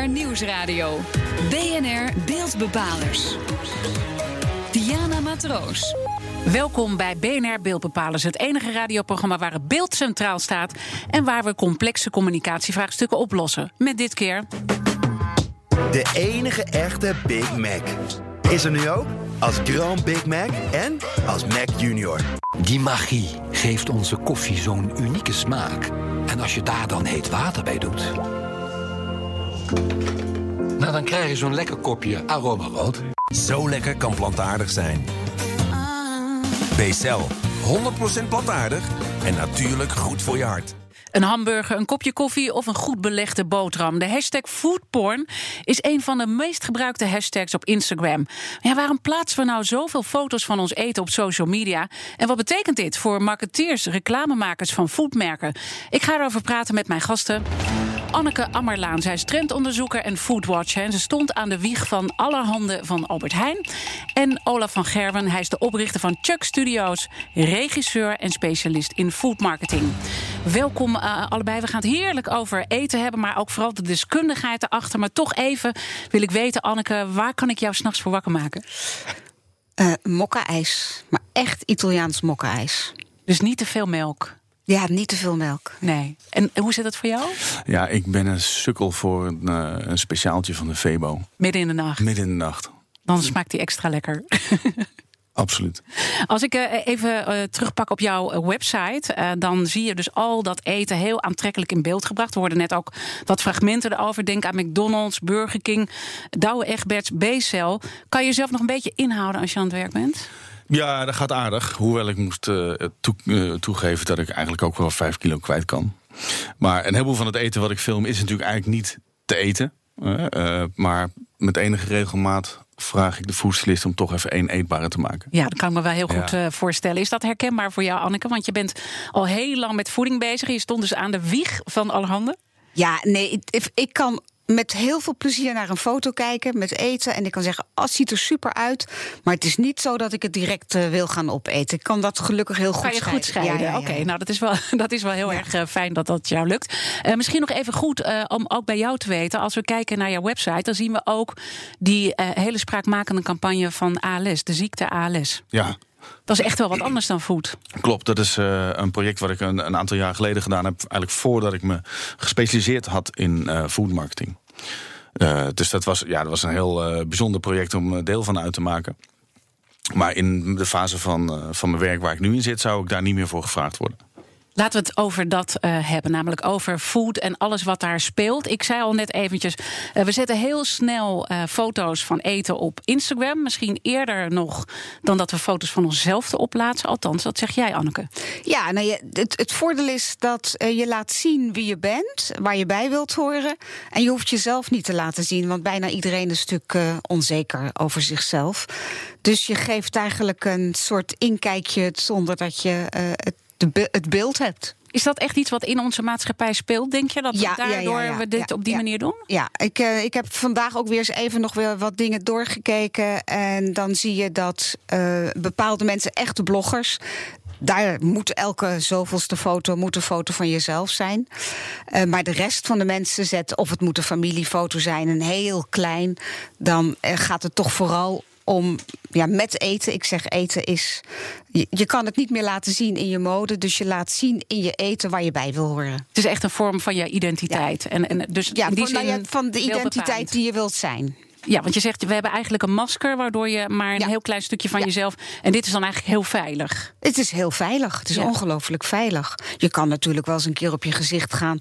BNR Nieuwsradio. BNR Beeldbepalers. Diana Matroos. Welkom bij BNR Beeldbepalers, het enige radioprogramma waar het beeld centraal staat en waar we complexe communicatievraagstukken oplossen. Met dit keer. De enige echte Big Mac. Is er nu ook? Als Grand Big Mac en als Mac Junior. Die magie geeft onze koffie zo'n unieke smaak. En als je daar dan heet water bij doet. Nou, dan krijg je zo'n lekker kopje aromarood. Zo lekker kan plantaardig zijn. B-cel. 100% plantaardig en natuurlijk goed voor je hart. Een hamburger, een kopje koffie of een goed belegde boterham. De hashtag foodporn is een van de meest gebruikte hashtags op Instagram. Ja, waarom plaatsen we nou zoveel foto's van ons eten op social media? En wat betekent dit voor marketeers, reclamemakers van foodmerken? Ik ga erover praten met mijn gasten. Anneke Ammerlaan, zij is trendonderzoeker en foodwatcher. En ze stond aan de wieg van allerhande van Albert Heijn. En Olaf van Gerwen, hij is de oprichter van Chuck Studios, regisseur en specialist in foodmarketing. Welkom uh, allebei. We gaan het heerlijk over eten hebben, maar ook vooral de deskundigheid erachter. Maar toch even wil ik weten, Anneke, waar kan ik jou s'nachts voor wakker maken? Uh, mokka-ijs, maar echt Italiaans mokka-ijs. Dus niet te veel melk. Ja, niet te veel melk. Nee. En hoe zit dat voor jou? Ja, ik ben een sukkel voor een, uh, een speciaaltje van de Febo. Midden in de nacht? Midden in de nacht. Dan smaakt die extra lekker. Absoluut. Als ik uh, even uh, terugpak op jouw website, dan zie je dus al dat eten heel aantrekkelijk in beeld gebracht. We hoorden net ook wat fragmenten erover. Denk aan McDonald's, Burger King, Douwe Egberts, B-cel. Kan je jezelf nog een beetje inhouden als je aan het werk bent? Ja, dat gaat aardig. Hoewel ik moest toe, toegeven dat ik eigenlijk ook wel vijf kilo kwijt kan. Maar een heleboel van het eten wat ik film is natuurlijk eigenlijk niet te eten. maar met enige regelmaat vraag ik de voedselist om toch even één eetbare te maken. Ja, dat kan ik me wel heel goed ja. uh, voorstellen. Is dat herkenbaar voor jou, Anneke? Want je bent al heel lang met voeding bezig. Je stond dus aan de wieg van allerhande. Ja, nee, ik, ik kan met heel veel plezier naar een foto kijken met eten. En ik kan zeggen, oh, het ziet er super uit. Maar het is niet zo dat ik het direct uh, wil gaan opeten. Ik kan dat gelukkig heel goed kan je scheiden. goed scheiden? Ja, ja, ja, Oké, okay, nou dat is wel, dat is wel heel erg uh, fijn dat dat jou lukt. Uh, misschien nog even goed om ook bij jou te weten. Als we kijken naar jouw website, dan zien we ook die hele spraakmakende campagne van ALS. De ziekte ALS. Ja, dat is echt wel wat anders dan food. Klopt, dat is uh, een project wat ik een, aantal jaar geleden gedaan heb. Eigenlijk voordat ik me gespecialiseerd had in uh, foodmarketing. Uh, dus dat was, ja, dat was een heel bijzonder project om deel van uit te maken. Maar in de fase van, van mijn werk waar ik nu in zit, zou ik daar niet meer voor gevraagd worden. Laten we het over dat uh, hebben, namelijk over food en alles wat daar speelt. Ik zei al net eventjes, uh, we zetten heel snel uh, foto's van eten op Instagram. Misschien eerder nog dan dat we foto's van onszelf erop plaatsen. Althans, dat zeg jij, Anneke. Ja, nou, je, het, het voordeel is dat je laat zien wie je bent, waar je bij wilt horen. En je hoeft jezelf niet te laten zien, want bijna iedereen is natuurlijk onzeker over zichzelf. Dus je geeft eigenlijk een soort inkijkje zonder dat je het de, het beeld hebt. Is dat echt iets wat in onze maatschappij speelt, denk je? Dat ja, daardoor ja, ja, we dit op die manier doen? Ja, ik, uh, ik heb vandaag ook weer eens even nog weer wat dingen doorgekeken. En dan zie je dat uh, bepaalde mensen, echte bloggers. Daar moet elke zoveelste foto moet een foto van jezelf zijn. Uh, maar de rest van de mensen zet, of het moet een familiefoto zijn, een heel klein. Dan gaat het toch vooral om ja, met eten. Ik zeg eten is. Je, je, kan het niet meer laten zien in je mode. Dus je laat zien in je eten waar je bij wil horen. Het is echt een vorm van je identiteit. Ja. En, en dus ja, in die van, zin nou ja, van de identiteit die je wilt zijn. Ja, want je zegt, we hebben eigenlijk een masker... waardoor je maar een Ja. heel klein stukje van Ja. jezelf... en dit is dan eigenlijk heel veilig. Het is heel veilig. Het is Ja. ongelooflijk veilig. Je kan natuurlijk wel eens een keer op je gezicht gaan.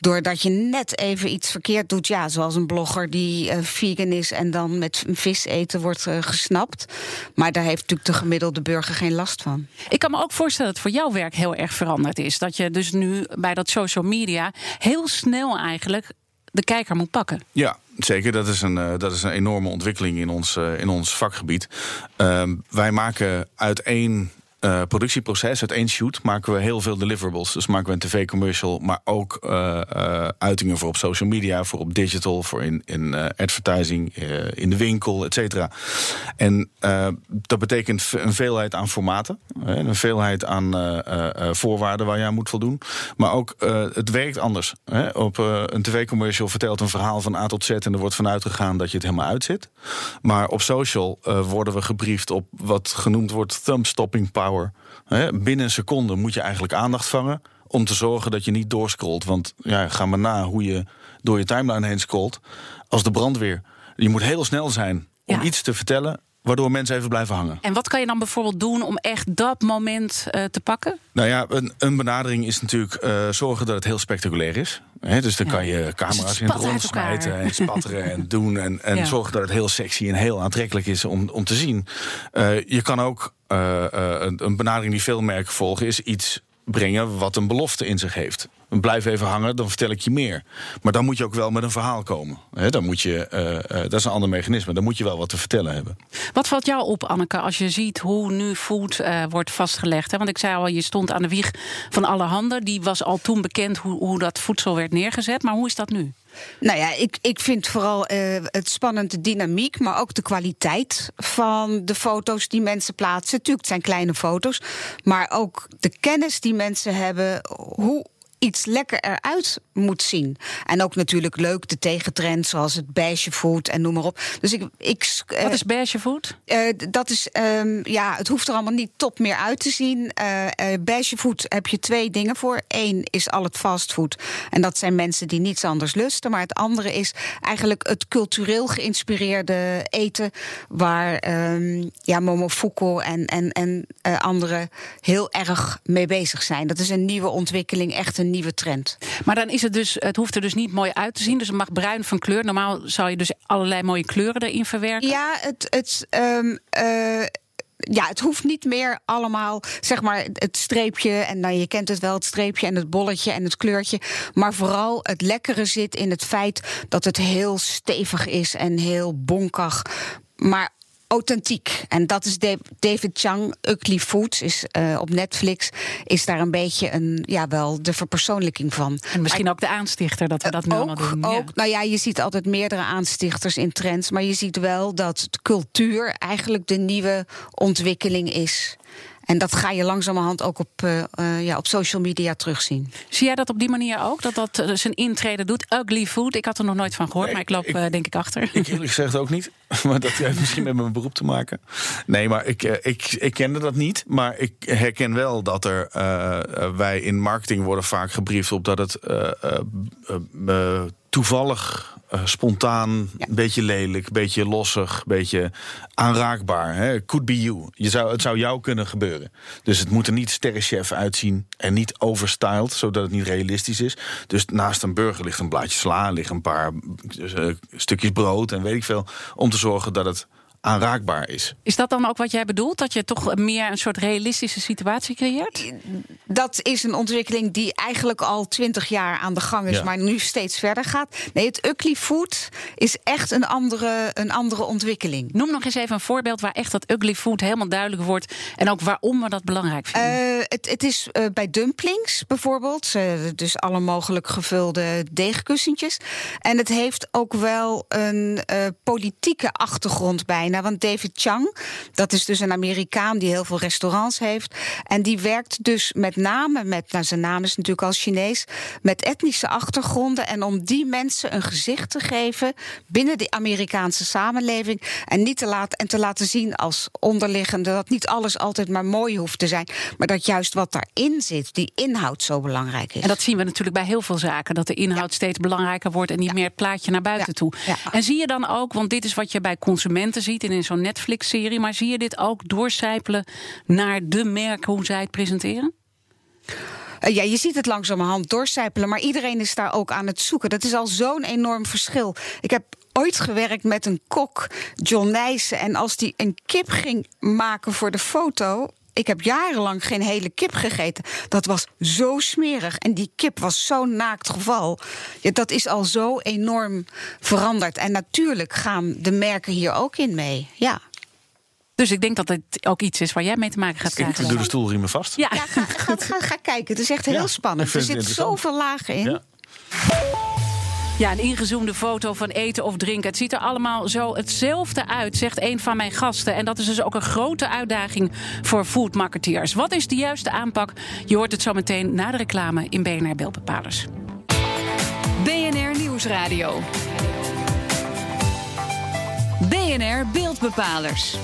doordat je net even iets verkeerd doet. Ja, zoals een blogger die eh, vegan is. en dan met vis eten wordt eh, gesnapt. Maar daar heeft natuurlijk de gemiddelde burger geen last van. Ik kan me ook voorstellen dat voor jouw werk heel erg veranderd is. Dat je dus nu bij dat social media... heel snel eigenlijk de kijker moet pakken. Ja, zeker. Dat is een, eh, dat is een enorme ontwikkeling in ons, eh, in ons vakgebied. Ehm, wij maken uit één uh, productieproces, uit één shoot, maken we heel veel deliverables. Dus maken we een tv-commercial, maar ook uh, uh, uitingen voor op social media, voor op digital, voor in, in advertising, in de winkel, et cetera. En dat betekent een veelheid aan formaten, een veelheid aan voorwaarden waar je aan moet voldoen. Maar ook het werkt anders. Hè? Op een tv-commercial vertelt een verhaal van A tot Z en er wordt vanuit gegaan dat je het helemaal uitzit. Maar op social worden we gebriefd op wat genoemd wordt thumb-stopping power. Binnen een seconde moet je eigenlijk aandacht vangen om te zorgen dat je niet doorscrollt. Want ja, ga maar na hoe je door je timeline heen scrolt. Als de brandweer. Je moet heel snel zijn om iets te vertellen waardoor mensen even blijven hangen. En wat kan je dan bijvoorbeeld doen om echt dat moment uh, te pakken? Nou ja, een, een benadering is natuurlijk uh, zorgen dat het heel spectaculair is. He, dus dan ja. kan je camera's in het rond smijten en spatteren en doen. En, en ja. zorgen dat het heel sexy en heel aantrekkelijk is om, om te zien. Uh, je kan ook een, een benadering die veel merken volgen, is iets brengen wat een belofte in zich heeft. Blijf even hangen, dan vertel ik je meer. Maar dan moet je ook wel met een verhaal komen. dan moet je, uh, uh, dat is een ander mechanisme. Dan moet je wel wat te vertellen hebben. Wat valt jou op, Anneke, als je ziet hoe nu food uh, wordt vastgelegd? Hè? Want ik zei al, je stond aan de wieg van alle handen. Die was al toen bekend hoe, hoe dat voedsel werd neergezet. Maar hoe is dat nu? Nou ja, ik, ik vind vooral uh, het spannende dynamiek, maar ook de kwaliteit van de foto's die mensen plaatsen. Natuurlijk, het zijn kleine foto's, maar ook de kennis die mensen hebben. Hoe iets lekker eruit moet zien. En ook natuurlijk leuk de tegentrend, zoals het beige food en noem maar op. Dus ik, ik, uh, Wat is beige food? Uh, dat is, um, ja, het hoeft er allemaal niet top meer uit te zien. Uh, beige food heb je twee dingen voor. Eén is al het fastfood. En dat zijn mensen die niets anders lusten. Maar het andere is eigenlijk het cultureel geïnspireerde eten. Waar um, ja, Momofuku en, en, en anderen heel erg mee bezig zijn. Dat is een nieuwe ontwikkeling, echt een nieuwe trend. Maar dan is het dus, het hoeft er dus niet mooi uit te zien. Dus het mag bruin van kleur. Normaal zou je dus allerlei mooie kleuren erin verwerken. Ja, het. het um, ja, het hoeft niet meer allemaal, zeg maar, het streepje. En nou, je kent het wel, het streepje en het bolletje en het kleurtje. Maar vooral het lekkere zit in het feit dat het heel stevig is en heel bonkig. Maar authentiek. En dat is David Chang, Ugly Foods, is uh, op Netflix, is daar een beetje een, ja, wel de verpersoonlijking van. En misschien ook de aanstichter dat we dat nu allemaal doen. Ook, Nou ja, je ziet altijd meerdere aanstichters in trends, maar je ziet wel dat cultuur eigenlijk de nieuwe ontwikkeling is. En dat ga je langzamerhand ook op, uh, uh, ja, op social media terugzien. Zie jij dat op die manier ook? Dat dat uh, zijn intrede doet? Ugly food? Ik had er nog nooit van gehoord, nee, maar ik loop ik, denk ik achter. Ik eerlijk gezegd ook niet. Maar dat heeft misschien met mijn beroep te maken. Nee, maar ik, ik, ik kende dat niet. Maar ik herken wel dat er wij in marketing worden vaak gebriefd op dat het toevallig uh, spontaan, ja. een beetje lelijk, een beetje lossig, een beetje aanraakbaar. Hè? Could be you. Je zou, het zou jou kunnen gebeuren. Dus het moet er niet sterrenchef uitzien en niet overstyled, zodat het niet realistisch is. Dus naast een burger ligt een blaadje sla, liggen een paar uh, stukjes brood en weet ik veel, om te zorgen dat het aanraakbaar is. Is dat dan ook wat jij bedoelt? Dat je toch meer een soort realistische situatie creëert? Dat is een ontwikkeling die eigenlijk al twintig jaar aan de gang is, ja. maar nu steeds verder gaat. Nee, het ugly food is echt een andere, een andere ontwikkeling. Noem nog eens even een voorbeeld waar echt dat ugly food helemaal duidelijk wordt. En ook waarom we dat belangrijk vinden. Uh, het, het, is uh, bij dumplings bijvoorbeeld. Uh, dus alle mogelijk gevulde deegkussentjes. En het heeft ook wel een politieke achtergrond bijna. Nou, want David Chang, dat is dus een Amerikaan die heel veel restaurants heeft. En die werkt dus met name met, nou zijn naam is natuurlijk al Chinees, met etnische achtergronden. En om die mensen een gezicht te geven binnen de Amerikaanse samenleving. En niet te laten, en te laten zien als onderliggende dat niet alles altijd maar mooi hoeft te zijn. Maar dat juist wat daarin zit, die inhoud zo belangrijk is. En dat zien we natuurlijk bij heel veel zaken. Dat de inhoud ja. steeds belangrijker wordt en niet ja. meer het plaatje naar buiten ja. toe. En zie je dan ook, want dit is wat je bij consumenten ziet in zo'n Netflix-serie. Maar zie je dit ook doorcijpelen naar de merken hoe zij het presenteren? Uh, ja, je ziet het langzamerhand doorcijpelen, maar iedereen is daar ook aan het zoeken. Dat is al zo'n enorm verschil. Ik heb ooit gewerkt met een kok, John Nijssen. En als die een kip ging maken voor de foto, ik heb jarenlang geen hele kip gegeten. Dat was zo smerig. En die kip was zo'n naakt geval. Ja, dat is al zo enorm veranderd. En natuurlijk gaan de merken hier ook in mee. Ja. Dus ik denk dat het ook iets is waar jij mee te maken gaat Ik krijgen. doe de stoelriemen vast. Ja, Ja, ga, ga, ga, ga kijken. Het is echt heel Ja, spannend. ik Er vind het zit interessant. zoveel lagen in. Ja. Ja, een ingezoomde foto van eten of drinken. Het ziet er allemaal zo hetzelfde uit, zegt een van mijn gasten. En dat is dus ook een grote uitdaging voor foodmarketeers. Wat is de juiste aanpak? Je hoort het zo meteen na de reclame in BNR Beeldbepalers. BNR Nieuwsradio. BNR Beeldbepalers.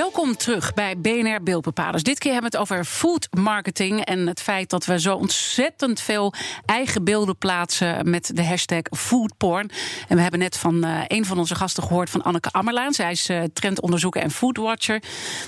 Welkom terug bij BNR Beeldbepalers. Dit keer hebben we het over food marketing en het feit dat we zo ontzettend veel eigen beelden plaatsen met de hashtag foodporn. En we hebben net van eh, een van onze gasten gehoord van Anneke Ammerlaan. Zij is eh, trendonderzoeker en foodwatcher.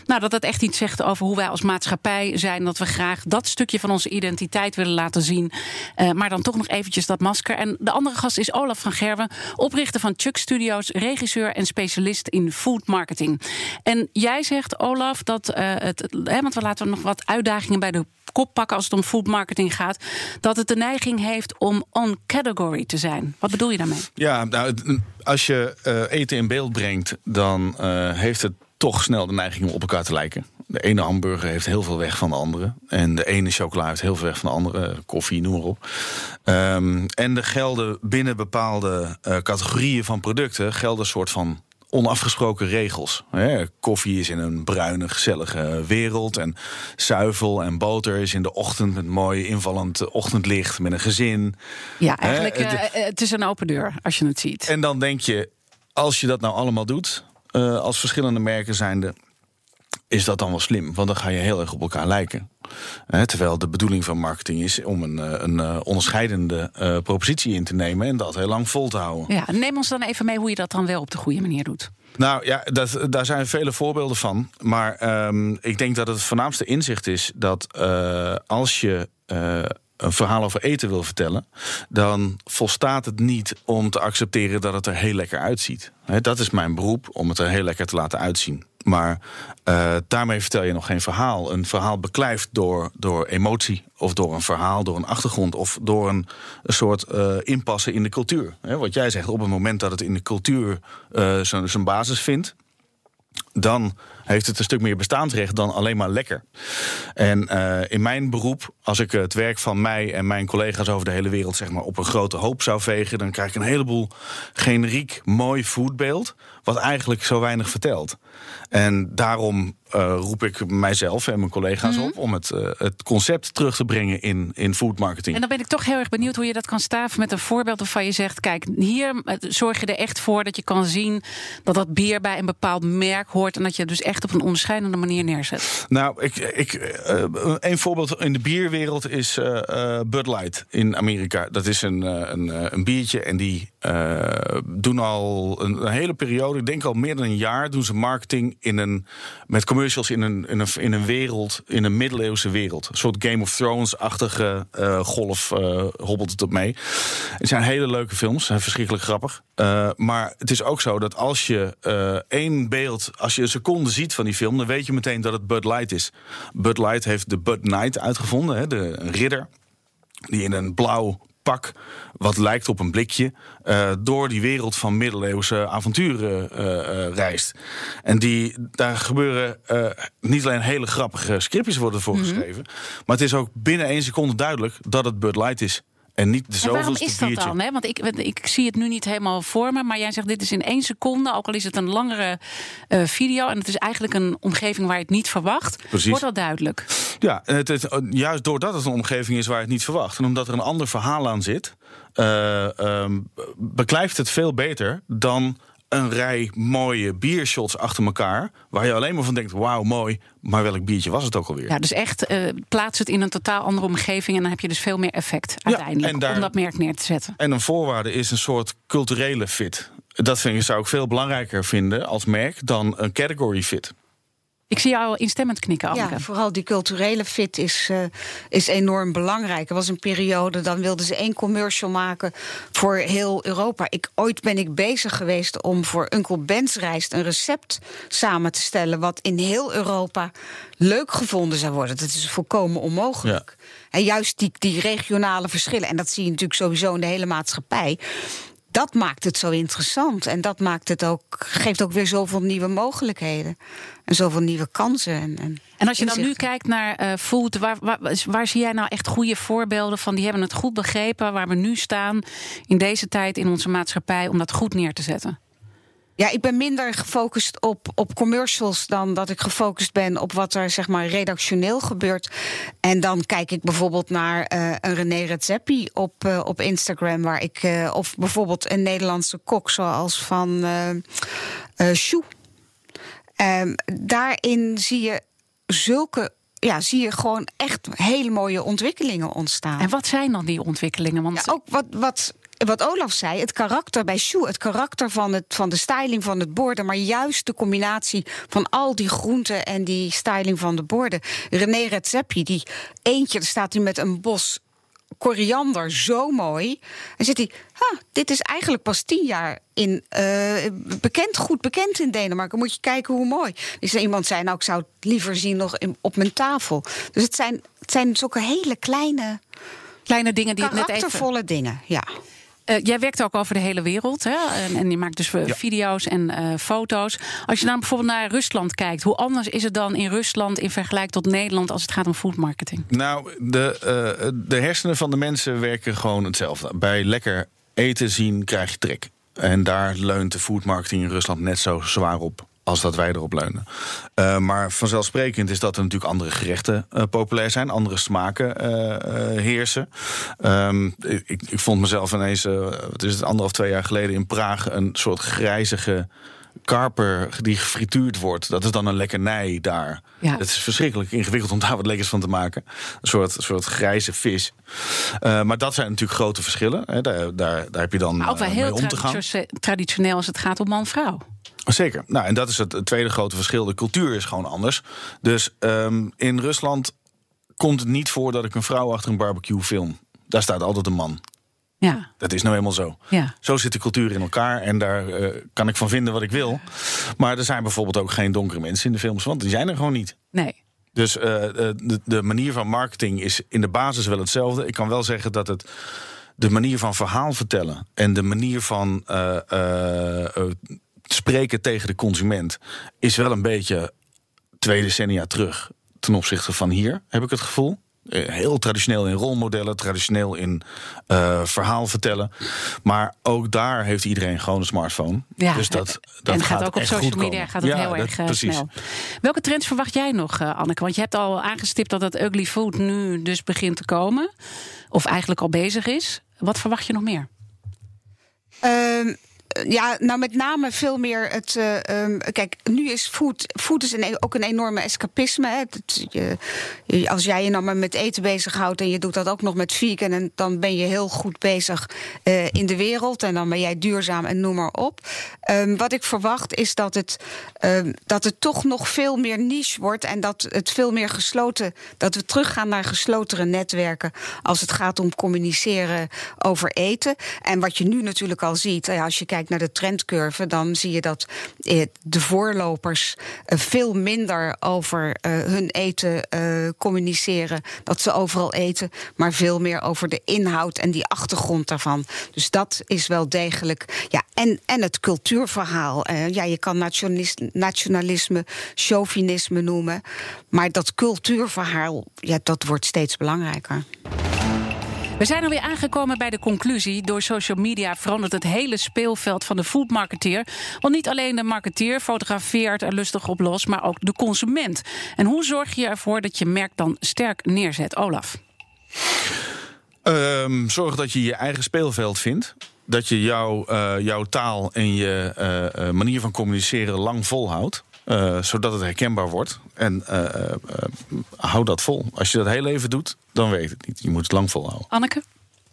Nou, dat dat echt iets zegt over hoe wij als maatschappij zijn. Dat we graag dat stukje van onze identiteit willen laten zien. Eh, maar dan toch nog eventjes dat masker. En de andere gast is Olaf van Gerwen, oprichter van Chuck Studios, regisseur en specialist in food marketing. En jij zegt, Olaf, dat eh, het, hè, want we laten nog wat uitdagingen bij de kop pakken als het om food marketing gaat, dat het de neiging heeft om on category te zijn. Wat bedoel je daarmee? Ja, nou, het- als je eh, eten in beeld brengt, dan eh, heeft het toch snel de neiging om op elkaar te lijken. De ene hamburger heeft heel veel weg van de andere. En de ene chocola heeft heel veel weg van de andere. Koffie, noem maar op. Ehm, en er gelden binnen bepaalde eh, categorieën van producten... gelden een soort van onafgesproken regels. Koffie is in een bruine, gezellige wereld. En zuivel en boter is in de ochtend met mooi invallend ochtendlicht... met een gezin. Ja, eigenlijk het- eh, eh, het is een open deur als je het ziet. En dan denk je, als je dat nou allemaal doet, eh, als verschillende merken zijnde, is dat dan wel slim? Want dan ga je heel erg op elkaar lijken. Hè, terwijl de bedoeling van marketing is om een, eh, een eh, onderscheidende eh, propositie in te nemen en dat heel lang vol te houden. Ja, neem ons dan even mee hoe je dat dan wel op de goede manier doet. Nou ja, dat, daar zijn vele voorbeelden van. Maar ehm, ik denk dat het voornaamste inzicht is dat als je een verhaal over eten wil vertellen, dan volstaat het niet om te accepteren dat het er heel lekker uitziet. Dat is mijn beroep, om het er heel lekker te laten uitzien. Maar eh, daarmee vertel je nog geen verhaal. Een verhaal beklijft door, door emotie, of door een verhaal, door een achtergrond, of door een, soort eh, inpassen in de cultuur. Wat jij zegt, op het moment dat het in de cultuur eh, zijn basis vindt, dan heeft het een stuk meer bestaansrecht dan alleen maar lekker. En eh, in mijn beroep, als ik het werk van mij en mijn collega's over de hele wereld zeg maar, op een grote hoop zou vegen, dan krijg ik een heleboel generiek mooi foodbeeld, wat eigenlijk zo weinig vertelt. En daarom eh, roep ik mijzelf en mijn collega's op om het, eh, het concept terug te brengen in, in food marketing. En dan ben ik toch heel erg benieuwd hoe je dat kan staven met een voorbeeld waarvan je zegt: kijk, hier zorg je er echt voor dat je kan zien dat dat bier bij een bepaald merk hoort en dat je het dus echt op een onderscheidende manier neerzet. Nou, ik, ik, eh, een voorbeeld in de bierwereld is eh, eh, Bud Light in Amerika. Dat is een, een, een biertje en die doen al een, hele periode, ik denk al meer dan een jaar, doen ze marketing in een, met commercials in een, in, een, in een wereld, in een middeleeuwse wereld. Een soort Game of Thrones-achtige golf hobbelt het op mee. Het zijn hele leuke films, verschrikkelijk grappig. Maar het is ook zo dat als je één beeld, als je een seconde ziet van die film, dan weet je meteen dat het Bud Light is. Bud Light heeft de Bud Knight uitgevonden, hè, de ridder, die in een blauw pak, wat lijkt op een blikje, eh, door die wereld van middeleeuwse avonturen eh, eh, reist. En die, daar gebeuren niet alleen hele grappige scriptjes worden voor geschreven, maar het is ook binnen één seconde duidelijk dat het Bud Light is. En niet de En waarom zoveelste is dat biertje. dan? Hè? Want ik, ik zie het nu niet helemaal voor me, maar jij zegt dit is in één seconde, ook al is het een langere eh, video en het is eigenlijk een omgeving waar je het niet verwacht. Precies. Wordt dat duidelijk? Ja, het, het- juist doordat het een omgeving is waar je het niet verwacht. En omdat er een ander verhaal aan zit, eh, ehm, beklijft het veel beter dan een rij mooie biershots achter elkaar. Waar je alleen maar van denkt: wauw, mooi. Maar welk biertje was het ook alweer? Ja, dus echt eh, plaats het in een totaal andere omgeving en dan heb je dus veel meer effect uiteindelijk daar- om dat merk neer te zetten. En een voorwaarde is een soort culturele fit. Dat vind ik, zou ik veel belangrijker vinden als merk dan een category fit. Ik zie jou al instemmend knikken, Anneke. Ja, vooral die culturele fit is, eh, is enorm belangrijk. Er was een periode, dan wilden ze één commercial maken voor heel Europa. Ik, ooit ben ik bezig geweest om voor Uncle Ben's rijst een recept samen te stellen... wat in heel Europa leuk gevonden zou worden. Dat is volkomen onmogelijk. En juist die, die regionale verschillen, en dat zie je natuurlijk sowieso in de hele maatschappij... dat maakt het zo interessant. En dat maakt het ook, geeft ook weer zoveel nieuwe mogelijkheden. En zoveel nieuwe kansen. En, en, En als je dan nu kijkt naar eh food, waar, waar, waar zie jij nou echt goede voorbeelden van? Die hebben het goed begrepen waar we nu staan in deze tijd in onze maatschappij om dat goed neer te zetten. Ja, ik ben minder gefocust op, op commercials dan dat ik gefocust ben op wat er zeg maar redactioneel gebeurt. En dan kijk ik bijvoorbeeld naar eh, een René Redzepi op, eh, op Instagram, waar ik eh, of bijvoorbeeld een Nederlandse kok zoals van eh, Sjoe. Ehm, daarin zie je zulke. Ja, zie je gewoon echt hele mooie ontwikkelingen ontstaan. En wat zijn dan die ontwikkelingen? Want Ja, ook wat, wat, wat Olaf zei, het karakter bij Sjoe, het karakter van, het, van de styling van het borden, maar juist de combinatie van al die groenten en die styling van de borden. René Redzepi, die eentje, daar staat hij met een bos koriander, zo mooi. En zit hij, ha, dit is eigenlijk pas tien jaar in, eh, bekend, goed bekend in Denemarken. Moet je kijken hoe mooi. Dus iemand zei, nou, ik zou het liever zien nog in, op mijn tafel. Dus het zijn, het zijn zulke hele kleine, kleine dingen die het net even. karaktervolle dingen. Ja. Eh, jij werkt ook over de hele wereld. Hè? En, en je maakt dus eh, video's en eh, foto's. Als je dan bijvoorbeeld naar Rusland kijkt, hoe anders is het dan in Rusland in vergelijking tot Nederland als het gaat om foodmarketing? Nou, de, eh, de hersenen van de mensen werken gewoon hetzelfde. Bij lekker eten zien krijg je trek. En daar leunt de foodmarketing in Rusland net zo zwaar op als dat wij erop leunen. Eh, maar vanzelfsprekend is dat er natuurlijk andere gerechten eh, populair zijn, andere smaken eh, heersen. Ehm, ik, ik vond mezelf ineens, wat is het, anderhalf, twee jaar geleden in Praag een soort grijzige karper die gefrituurd wordt. Dat is dan een lekkernij daar. Ja. Het is verschrikkelijk ingewikkeld om daar wat lekkers van te maken. Een soort, soort grijze vis. Maar dat zijn natuurlijk grote verschillen. Hè. Daar, daar, daar heb je dan Maar ook wel heel mee om te gaan. traditio- traditioneel als het gaat om man-vrouw. Zeker. Nou, en dat is het, tweede grote verschil. De cultuur is gewoon anders. Dus ehm, in Rusland komt het niet voor dat ik een vrouw achter een barbecue film. Daar staat altijd een man. Ja, Dat is nou eenmaal zo. ja. Zo zit de cultuur in elkaar en daar eh, kan ik van vinden wat ik wil. Maar er zijn bijvoorbeeld ook geen donkere mensen in de films, want die zijn er gewoon niet. Nee. Dus eh, eh, de, de manier van marketing is in de basis wel hetzelfde. Ik kan wel zeggen dat het de manier van verhaal vertellen en de manier van spreken tegen de consument is wel een beetje twee decennia terug ten opzichte van hier, heb ik het gevoel. Eh, Heel traditioneel in rolmodellen, traditioneel in eh, verhaal vertellen. Maar ook daar heeft iedereen gewoon een smartphone. Ja, dus dat, dat en gaat ook op social goed media komen. gaat het Ja, heel dat- erg eh, precies. snel. Welke trends verwacht jij nog, eh, Anneke? Want je hebt al aangestipt dat het ugly food nu dus begint te komen. Of eigenlijk al bezig is. Wat verwacht je nog meer? Ehm, ja, nou met name veel meer het. eh, ehm, kijk, nu is food. Food is een, ook een enorme escapisme. Hè. Je- als jij je nou maar met eten bezighoudt en je doet dat ook nog met vegan, en dan ben je heel goed bezig eh, in de wereld. En dan ben jij duurzaam en noem maar op. Ehm, wat ik verwacht is dat het, ehm, dat het toch nog veel meer niche wordt en dat het veel meer gesloten. Dat we teruggaan naar geslotere netwerken als het gaat om communiceren over eten. En wat je nu natuurlijk al ziet, eh, als je kijkt naar de trendcurve, dan zie je dat eh, de voorlopers eh, veel minder over eh, hun eten communiceren. Dat ze overal eten, maar veel meer over de inhoud en die achtergrond daarvan. Dus dat is wel degelijk. Ja, en, en het cultuurverhaal. Ja, je kan nationalis- nationalisme, chauvinisme noemen. Maar dat cultuurverhaal, ja, dat wordt steeds belangrijker. We zijn alweer aangekomen bij de conclusie. Door social media verandert het hele speelveld van de foodmarketeer. Want niet alleen de marketeer fotografeert er lustig op los, maar ook de consument. En hoe zorg je ervoor dat je merk dan sterk neerzet, Olaf? Ehm, zorg dat je je eigen speelveld vindt. Dat je jouw, eh, jouw taal en je eh, eh, manier van communiceren lang volhoudt. Eh, zodat het herkenbaar wordt. En eh, eh, eh, hou dat vol. Als je dat heel even doet, dan weet het niet. Je moet het lang volhouden. Anneke?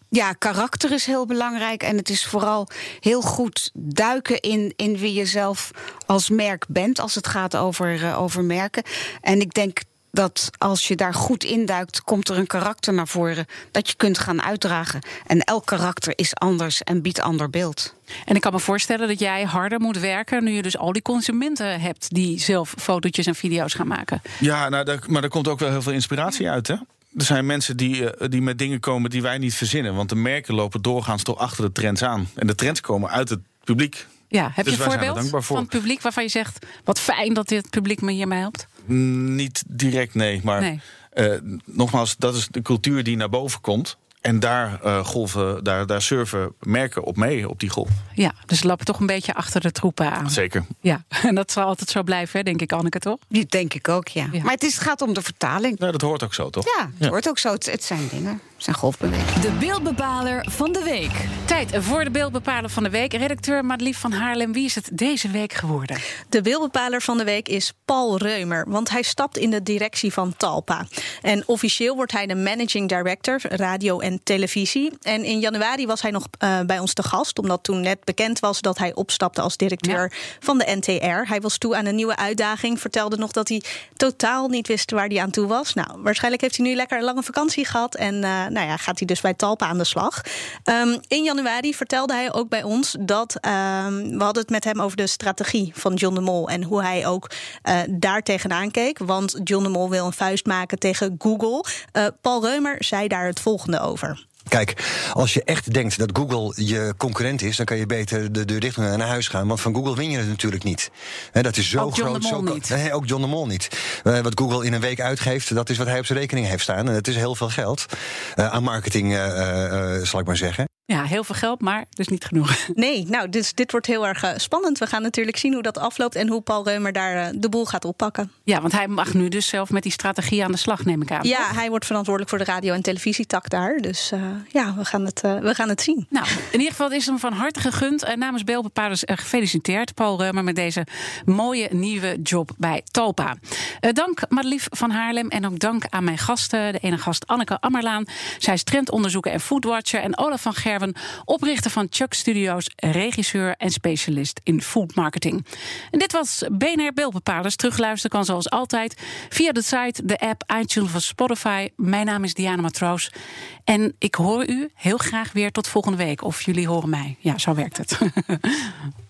Ja, karakter is heel belangrijk. En het is vooral heel goed duiken in, in wie je zelf als merk bent. Als het gaat over, over merken. En ik denk dat als je daar goed induikt, komt er een karakter naar voren. Dat je kunt gaan uitdragen. En elk karakter is anders en biedt ander beeld. En ik kan me voorstellen dat jij harder moet werken nu je dus al die consumenten hebt die zelf fotootjes en video's gaan maken. Ja, nou, daar, maar er komt ook wel heel veel inspiratie uit, hè? er zijn mensen die, eh, die met dingen komen die wij niet verzinnen. Want de merken lopen doorgaans toch achter de trends aan. En de trends komen uit het publiek. Ja, heb Dus je een voorbeeld voor. van het publiek waarvan je zegt... wat fijn dat dit publiek me hiermee helpt? Niet direct, nee. Maar Nee. eh, nogmaals, dat is de cultuur die naar boven komt. En daar, eh, golven, daar, daar surfen merken op mee, op die golf. Ja, dus ze lopen toch een beetje achter de troepen aan. Zeker. Ja, en dat zal altijd zo blijven, hè, denk ik, Anneke, toch? Die denk ik ook, ja. Ja. Maar het, is, het gaat om de vertaling. Nou, dat hoort ook zo, toch? Ja, het wordt ook zo. Het, het zijn dingen. Zijn golfbewegingen. De beeldbepaler van de week. Tijd voor de beeldbepaler van de week. Redacteur Madelief van Haarlem, wie is het deze week geworden? De beeldbepaler van de week is Paul Reumer, want hij stapt in de directie van Talpa. En officieel wordt hij de managing director radio en televisie. En in januari was hij nog eh, bij ons te gast, omdat toen net bekend was dat hij opstapte als directeur van de NTR. Hij was toe aan een nieuwe uitdaging, vertelde nog dat hij totaal niet wist waar hij aan toe was. Nou, waarschijnlijk heeft hij nu lekker een lange vakantie gehad en eh, nou ja, gaat hij dus bij Talpa aan de slag. Ehm, in januari vertelde hij ook bij ons dat ehm, we hadden het met hem over de strategie van John de Mol en hoe hij ook eh, daar tegenaan keek. Want John de Mol wil een vuist maken tegen Google. Eh, Paul Reumer zei daar het volgende over. Kijk, als je echt denkt dat Google je concurrent is, dan kan je beter de deur dicht naar huis gaan. Want van Google win je het natuurlijk niet. Dat is zo Ook groot. zo niet. Nee, ook John de Mol niet. Eh, wat Google in een week uitgeeft, dat is wat hij op zijn rekening heeft staan. En dat is heel veel geld. Eh, aan marketing, eh, zal ik maar zeggen. Ja, heel veel geld, maar dus niet genoeg. Nee, nou, dus dit wordt heel erg eh, spannend. We gaan natuurlijk zien hoe dat afloopt en hoe Paul Reumer daar eh, de boel gaat oppakken. Ja, want hij mag nu dus zelf met die strategie aan de slag, neem ik aan. Ja, hij wordt verantwoordelijk voor de radio- en televisietak daar. Dus eh, ja, we gaan, het, we gaan het zien. Nou, in ieder geval is hem van harte gegund. En namens beeldbepalers eh, gefeliciteerd, Paul Reumer, met deze mooie nieuwe job bij Talpa. Eh, dank Madelief van Haarlem en ook dank aan mijn gasten. De ene gast Anneke Ammerlaan. Zij is trendonderzoeker en foodwatcher. En Olaf van Oprichter van Chuck Studios, regisseur en specialist in food marketing. En dit was BNR Beeldbepalers. Terugluisteren kan zoals altijd via de site, de app, iTunes of Spotify. Mijn naam is Diana Matroos. En ik hoor u heel graag weer tot volgende week. Of jullie horen mij. Ja, zo werkt het.